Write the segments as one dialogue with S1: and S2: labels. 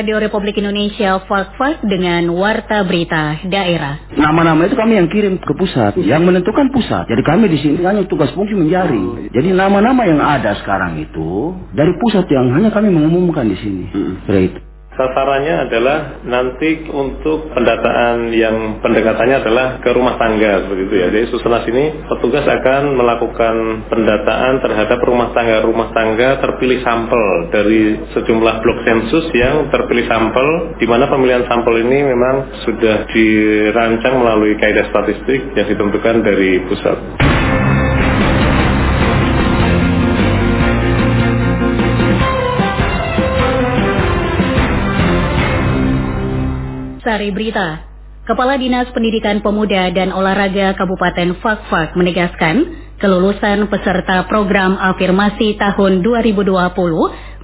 S1: Radio Republik Indonesia Fak-Fak dengan Warta Berita Daerah.
S2: Nama-nama itu kami yang kirim ke pusat, yang menentukan pusat. Jadi kami di sini hanya tugas fungsi menjaring. Jadi nama-nama yang ada sekarang itu dari pusat yang hanya kami mengumumkan di sini. Hmm.
S3: Sasarannya adalah nanti untuk pendataan yang pendekatannya adalah ke rumah tangga begitu ya. Jadi susunan sini petugas akan melakukan pendataan terhadap rumah tangga-rumah tangga terpilih sampel dari sejumlah blok sensus yang terpilih sampel di mana pemilihan sampel ini memang sudah dirancang melalui kaidah statistik yang ditentukan dari pusat.
S1: Sari Berita. Kepala Dinas Pendidikan Pemuda dan Olahraga Kabupaten Fakfak menegaskan kelulusan peserta program afirmasi tahun 2020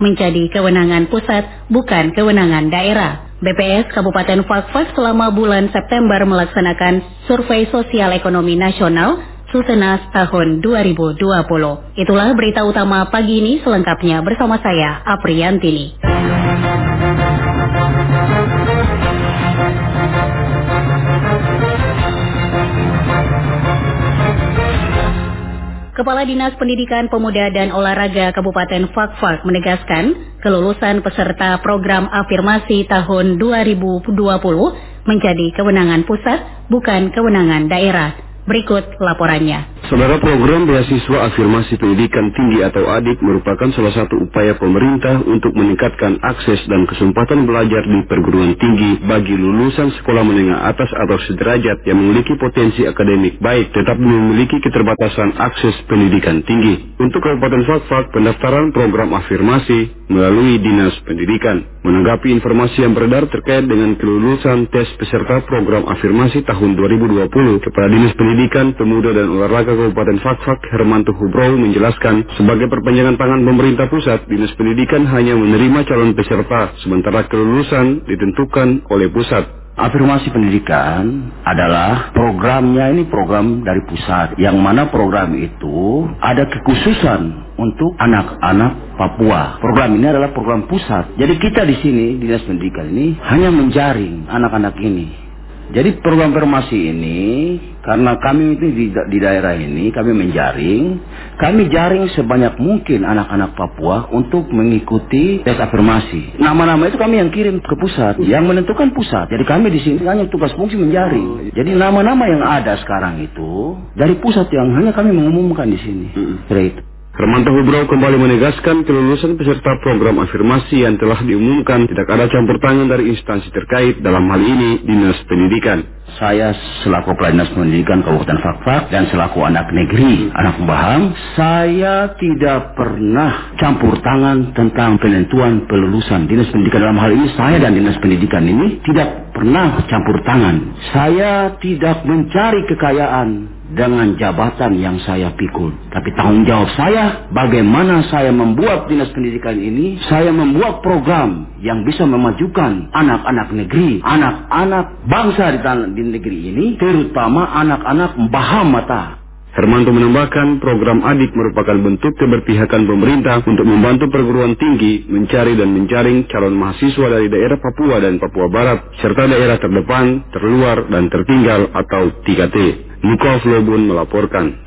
S1: menjadi kewenangan pusat bukan kewenangan daerah. BPS Kabupaten Fakfak selama bulan September melaksanakan survei sosial ekonomi nasional Susenas tahun 2020. Itulah berita utama pagi ini selengkapnya bersama saya Apriantini. Kepala Dinas Pendidikan Pemuda dan Olahraga Kabupaten Fakfak menegaskan kelulusan peserta program afirmasi tahun 2020 menjadi kewenangan pusat bukan kewenangan daerah. Berikut laporannya.
S4: Saudara program beasiswa afirmasi pendidikan tinggi atau ADIK merupakan salah satu upaya pemerintah untuk meningkatkan akses dan kesempatan belajar di perguruan tinggi bagi lulusan sekolah menengah atas atau sederajat yang memiliki potensi akademik baik tetapi memiliki keterbatasan akses pendidikan tinggi. Untuk Kabupaten Fakfak, pendaftaran program afirmasi melalui Dinas Pendidikan. Menanggapi informasi yang beredar terkait dengan kelulusan tes peserta program afirmasi tahun 2020, Kepala Dinas Pendidikan, Pemuda dan Olahraga Kabupaten Fakfak, Hermanto Hubro menjelaskan, sebagai perpanjangan tangan pemerintah pusat, Dinas Pendidikan hanya menerima calon peserta, sementara kelulusan ditentukan oleh pusat.
S2: Afirmasi pendidikan adalah programnya ini program dari pusat yang mana program itu ada kekhususan untuk anak-anak Papua. Program ini adalah program pusat. Jadi kita di sini dinas pendidikan ini hanya menjaring anak-anak ini jadi program formasi ini karena kami itu di, di daerah ini kami menjaring, kami jaring sebanyak mungkin anak-anak Papua untuk mengikuti tes afirmasi. Nama-nama itu kami yang kirim ke pusat, yang menentukan pusat. Jadi kami di sini hanya tugas fungsi menjaring. Jadi nama-nama yang ada sekarang itu dari pusat yang hanya kami mengumumkan di sini. Great.
S4: Hermanto Hubrau kembali menegaskan kelulusan peserta program afirmasi yang telah diumumkan tidak ada campur tangan dari instansi terkait dalam hal ini Dinas Pendidikan.
S2: Saya selaku Dinas Pendidikan Kabupaten Fakfak dan selaku anak negeri, anak pembahang, saya tidak pernah campur tangan tentang penentuan kelulusan Dinas Pendidikan dalam hal ini saya dan Dinas Pendidikan ini tidak pernah campur tangan. Saya tidak mencari kekayaan dengan jabatan yang saya pikul. Tapi tanggung jawab saya, bagaimana saya membuat dinas pendidikan ini, saya membuat program yang bisa memajukan anak-anak negeri, anak-anak bangsa di, tanah, di negeri ini, terutama anak-anak Baham Mata.
S4: Hermanto menambahkan program adik merupakan bentuk keberpihakan pemerintah untuk membantu perguruan tinggi mencari dan menjaring calon mahasiswa dari daerah Papua dan Papua Barat serta daerah terdepan, terluar, dan tertinggal atau 3T. Nikol Flobun melaporkan.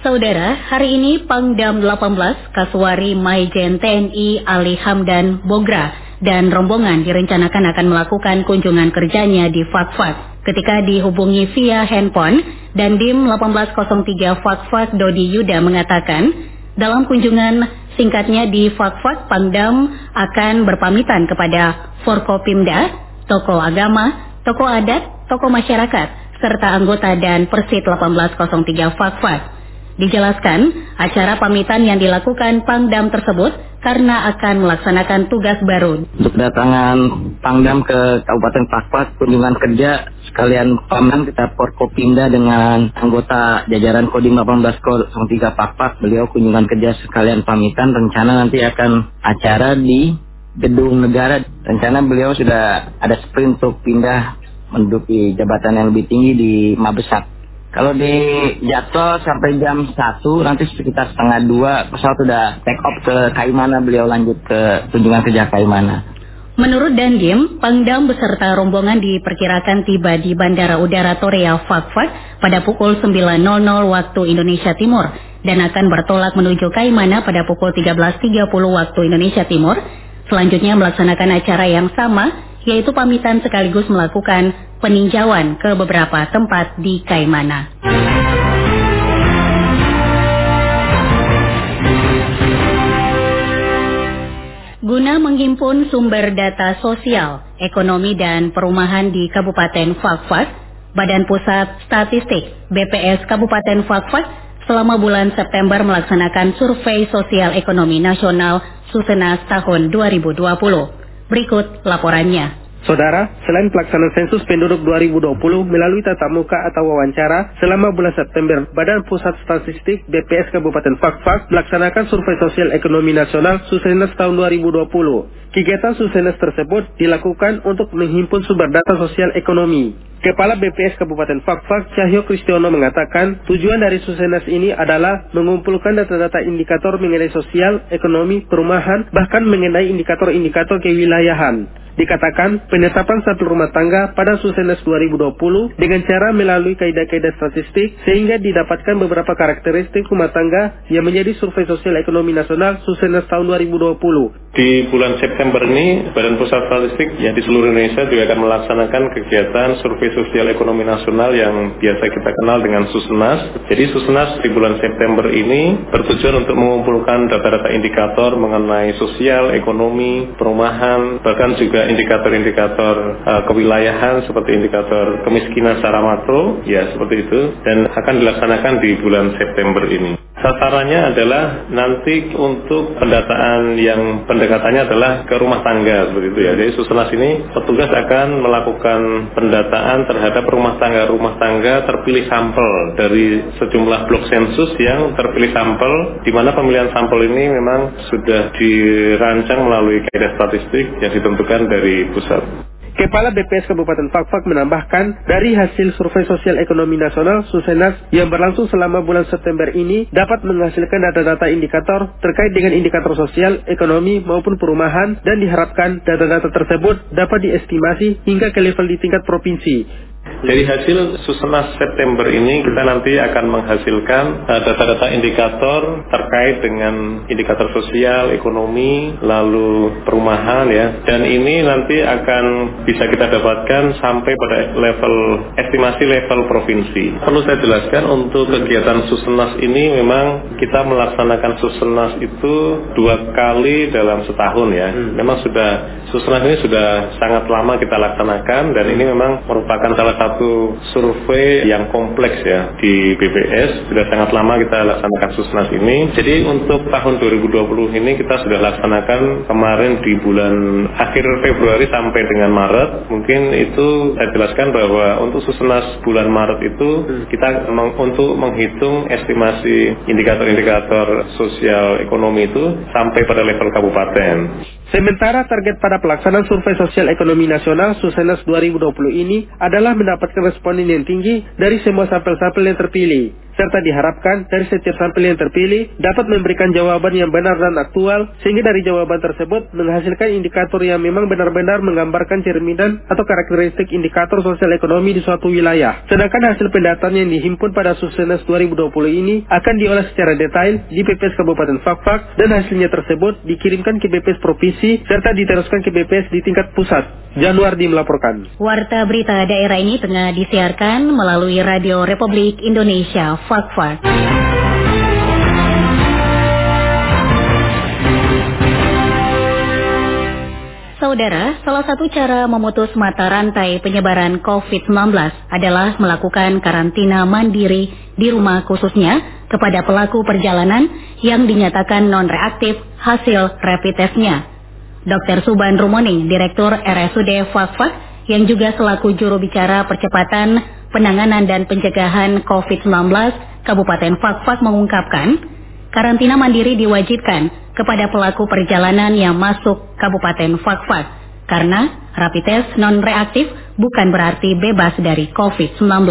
S1: Saudara, hari ini Pangdam 18 Kaswari Maijen TNI Ali Hamdan Bogra dan rombongan direncanakan akan melakukan kunjungan kerjanya di Fakfak. Ketika dihubungi via handphone, dan Dim 1803 Fakfak Dodi Yuda mengatakan, dalam kunjungan singkatnya di Fakfak, Pangdam akan berpamitan kepada Forkopimda, tokoh agama, tokoh adat, tokoh masyarakat, serta anggota dan Persit 1803 Fakfak. Dijelaskan, acara pamitan yang dilakukan Pangdam tersebut karena akan melaksanakan tugas baru.
S5: Untuk kedatangan Pangdam ke Kabupaten Pakpak, kunjungan kerja sekalian paman kita Porkopinda dengan anggota jajaran Kodim 1803 Pakpak. Beliau kunjungan kerja sekalian pamitan, rencana nanti akan acara di Gedung Negara. Rencana beliau sudah ada sprint untuk pindah menduduki jabatan yang lebih tinggi di Mabesat. Kalau di jadwal sampai jam 1 nanti sekitar setengah dua pesawat sudah take off ke Kaimana beliau lanjut ke kunjungan kerja Kaimana.
S1: Menurut Dandim, Pangdam beserta rombongan diperkirakan tiba di Bandara Udara Torea Fakfak pada pukul 9.00 waktu Indonesia Timur dan akan bertolak menuju Kaimana pada pukul 13.30 waktu Indonesia Timur. Selanjutnya melaksanakan acara yang sama yaitu pamitan sekaligus melakukan peninjauan ke beberapa tempat di Kaimana. Guna menghimpun sumber data sosial, ekonomi dan perumahan di Kabupaten Fakfak, Badan Pusat Statistik BPS Kabupaten Fakfak selama bulan September melaksanakan survei sosial ekonomi nasional Susenas tahun 2020. Berikut laporannya.
S6: Saudara, selain pelaksanaan sensus penduduk 2020 melalui tatap muka atau wawancara, selama bulan September, Badan Pusat Statistik BPS Kabupaten Fakfak melaksanakan survei sosial ekonomi nasional Susenas tahun 2020. Kegiatan Susenas tersebut dilakukan untuk menghimpun sumber data sosial ekonomi. Kepala BPS Kabupaten Fakfak, Cahyo Kristiono mengatakan, tujuan dari Susenas ini adalah mengumpulkan data-data indikator mengenai sosial, ekonomi, perumahan, bahkan mengenai indikator-indikator kewilayahan. Dikatakan penetapan satu rumah tangga pada Susenas 2020 dengan cara melalui kaidah-kaidah statistik sehingga didapatkan beberapa karakteristik rumah tangga yang menjadi survei sosial ekonomi nasional Susenas tahun 2020.
S3: Di bulan September ini Badan Pusat Statistik yang di seluruh Indonesia juga akan melaksanakan kegiatan survei sosial ekonomi nasional yang biasa kita kenal dengan Susenas. Jadi Susenas di bulan September ini bertujuan untuk mengumpulkan data-data indikator mengenai sosial, ekonomi, perumahan, bahkan juga indikator-indikator uh, kewilayahan seperti indikator kemiskinan secara makro, ya seperti itu, dan akan dilaksanakan di bulan September ini. Sasarannya adalah nanti untuk pendataan yang pendekatannya adalah ke rumah tangga begitu ya. Jadi Susenas ini petugas akan melakukan pendataan terhadap rumah tangga-rumah tangga terpilih sampel dari sejumlah blok sensus yang terpilih sampel di mana pemilihan sampel ini memang sudah dirancang melalui kaidah statistik yang ditentukan dari pusat.
S6: Kepala BPS Kabupaten Fakfak menambahkan, dari hasil survei sosial ekonomi nasional Susenas yang berlangsung selama bulan September ini dapat menghasilkan data-data indikator terkait dengan indikator sosial, ekonomi maupun perumahan dan diharapkan data-data tersebut dapat diestimasi hingga ke level di tingkat provinsi
S3: dari hasil Susenas September ini kita nanti akan menghasilkan eh, data-data uh, indikator terkait dengan indikator sosial, ekonomi, lalu perumahan ya. Dan ini nanti akan bisa kita dapatkan sampai pada level estimasi level provinsi. Perlu saya jelaskan untuk kegiatan Susenas ini memang kita melaksanakan Susenas itu dua kali dalam setahun ya. Hmm. Memang sudah Susenas ini sudah sangat lama kita laksanakan dan ini memang merupakan salah satu satu survei yang kompleks ya di BPS. Sudah sangat lama kita laksanakan Susnas ini. Jadi untuk tahun 2020 ini kita sudah laksanakan kemarin di bulan akhir Februari sampai dengan Maret. Mungkin itu saya jelaskan bahwa untuk Susnas bulan Maret itu kita meng, untuk menghitung estimasi indikator-indikator sosial ekonomi itu sampai pada level kabupaten.
S6: Sementara target pada pelaksanaan survei sosial ekonomi nasional Susenas 2020 ini adalah mendapatkan responden yang tinggi dari semua sampel-sampel yang terpilih serta diharapkan dari setiap sampel yang terpilih dapat memberikan jawaban yang benar dan aktual sehingga dari jawaban tersebut menghasilkan indikator yang memang benar-benar menggambarkan cerminan atau karakteristik indikator sosial ekonomi di suatu wilayah. Sedangkan hasil pendataan yang dihimpun pada Susenas 2020 ini akan diolah secara detail di PPS Kabupaten Fakfak dan hasilnya tersebut dikirimkan ke BPS Provinsi serta diteruskan ke BPS di tingkat pusat. Januardi melaporkan.
S1: Warta berita daerah ini tengah disiarkan melalui Radio Republik Indonesia Fakfak. Saudara, salah satu cara memutus mata rantai penyebaran COVID-19 adalah melakukan karantina mandiri di rumah khususnya kepada pelaku perjalanan yang dinyatakan non-reaktif hasil rapid testnya. Dr. Suban Rumoning, Direktur RSUD Fakfak, yang juga selaku juru bicara percepatan Penanganan dan Pencegahan COVID-19 Kabupaten Fakfak mengungkapkan, karantina mandiri diwajibkan kepada pelaku perjalanan yang masuk Kabupaten Fakfak karena rapid test non-reaktif bukan berarti bebas dari COVID-19.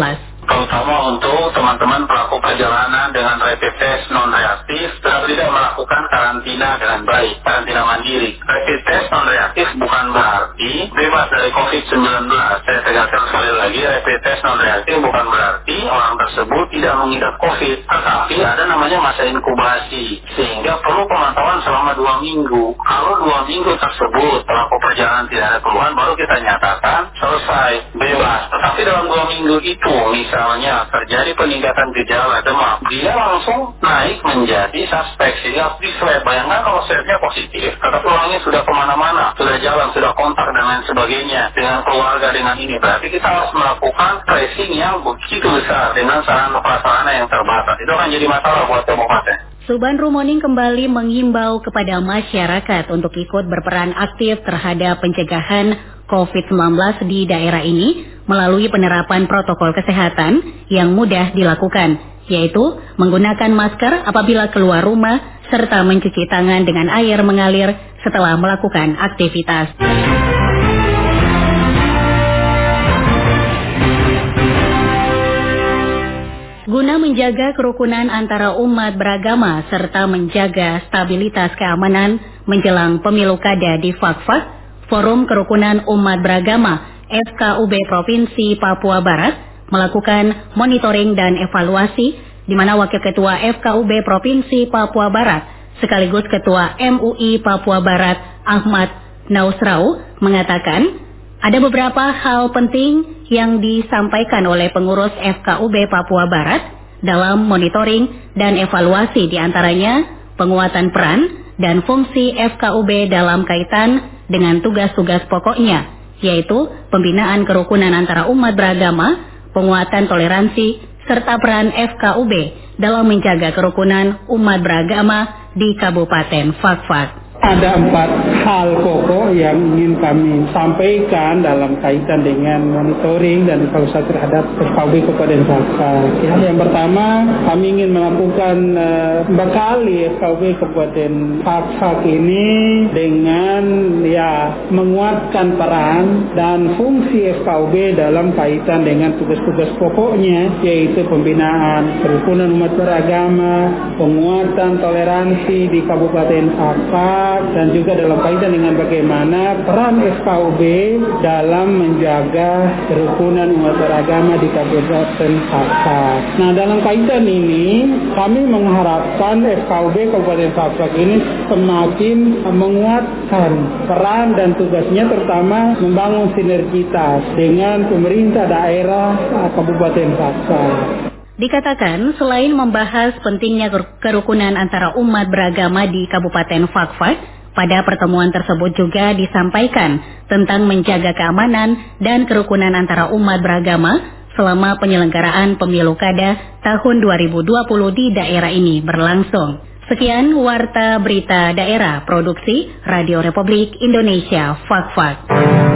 S7: Kalau terutama untuk teman-teman pelaku perjalanan dengan rapid test non reaktif tetap tidak melakukan karantina dengan baik, karantina mandiri. Rapid test non reaktif bukan berarti bebas dari COVID-19. Saya tegaskan sekali rapid test non reaktif bukan berarti orang tersebut tidak mengidap COVID, tetapi ada namanya masa inkubasi, sehingga perlu pemantauan selama dua minggu. Kalau dua minggu tersebut pelaku perjalanan tidak ada keluhan, baru kita nyatakan selesai, bebas. Tetapi dalam dua minggu itu, misalnya terjadi peningkatan gejala demam, dia langsung naik menjadi suspek sehingga di swab. Bayangkan kalau swabnya positif, tetapi orangnya sudah ke mana-mana, sudah jalan, sudah kontak dan sebagainya dengan keluarga dengan ini. Berarti kita harus melakukan tracing yang begitu besar dengan sarana prasarana yang terbatas. Itu akan jadi masalah buat kabupaten.
S1: Suban Rumoning kembali mengimbau kepada masyarakat untuk ikut berperan aktif terhadap pencegahan COVID-19 di daerah ini melalui penerapan protokol kesehatan yang mudah dilakukan, yaitu menggunakan masker apabila keluar rumah serta mencuci tangan dengan air mengalir setelah melakukan aktivitas. Guna menjaga kerukunan antara umat beragama serta menjaga stabilitas keamanan menjelang pemilu kada di Fakfak, Forum Kerukunan Umat Beragama FKUB Provinsi Papua Barat melakukan monitoring dan evaluasi di mana Wakil Ketua FKUB Provinsi Papua Barat sekaligus Ketua MUI Papua Barat Ahmad Nausrau mengatakan ada beberapa hal penting yang disampaikan oleh pengurus FKUB Papua Barat dalam monitoring dan evaluasi di antaranya penguatan peran dan fungsi FKUB dalam kaitan dengan tugas-tugas pokoknya, yaitu pembinaan kerukunan antara umat beragama, penguatan toleransi, serta peran FKUB dalam menjaga kerukunan umat beragama di Kabupaten Fakfak
S8: ada empat hal pokok yang ingin kami sampaikan dalam kaitan dengan monitoring dan evaluasi terhadap FKB Kabupaten Fakfak. Ya, yang pertama, kami ingin melakukan uh, bekali FKB Kabupaten Fakfak ini dengan ya menguatkan peran dan fungsi FKB dalam kaitan dengan tugas-tugas pokoknya yaitu pembinaan kerukunan umat beragama, penguatan toleransi di Kabupaten Dan juga dalam kaitan dengan bagaimana peran FKUB dalam menjaga kerukunan umat beragama di Kabupaten Papua. Nah, dalam kaitan ini kami mengharapkan FKUB Kabupaten Papua ini semakin menguatkan peran dan tugasnya terutama membangun sinergitas dengan pemerintah daerah Kabupaten Papua.
S1: Dikatakan selain membahas pentingnya kerukunan antara umat beragama di Kabupaten Fakfak, pada pertemuan tersebut juga disampaikan tentang menjaga keamanan dan kerukunan antara umat beragama selama penyelenggaraan pemilu kada tahun 2020 di daerah ini berlangsung. Sekian Warta Berita Daerah Produksi Radio Republik Indonesia Fakfak.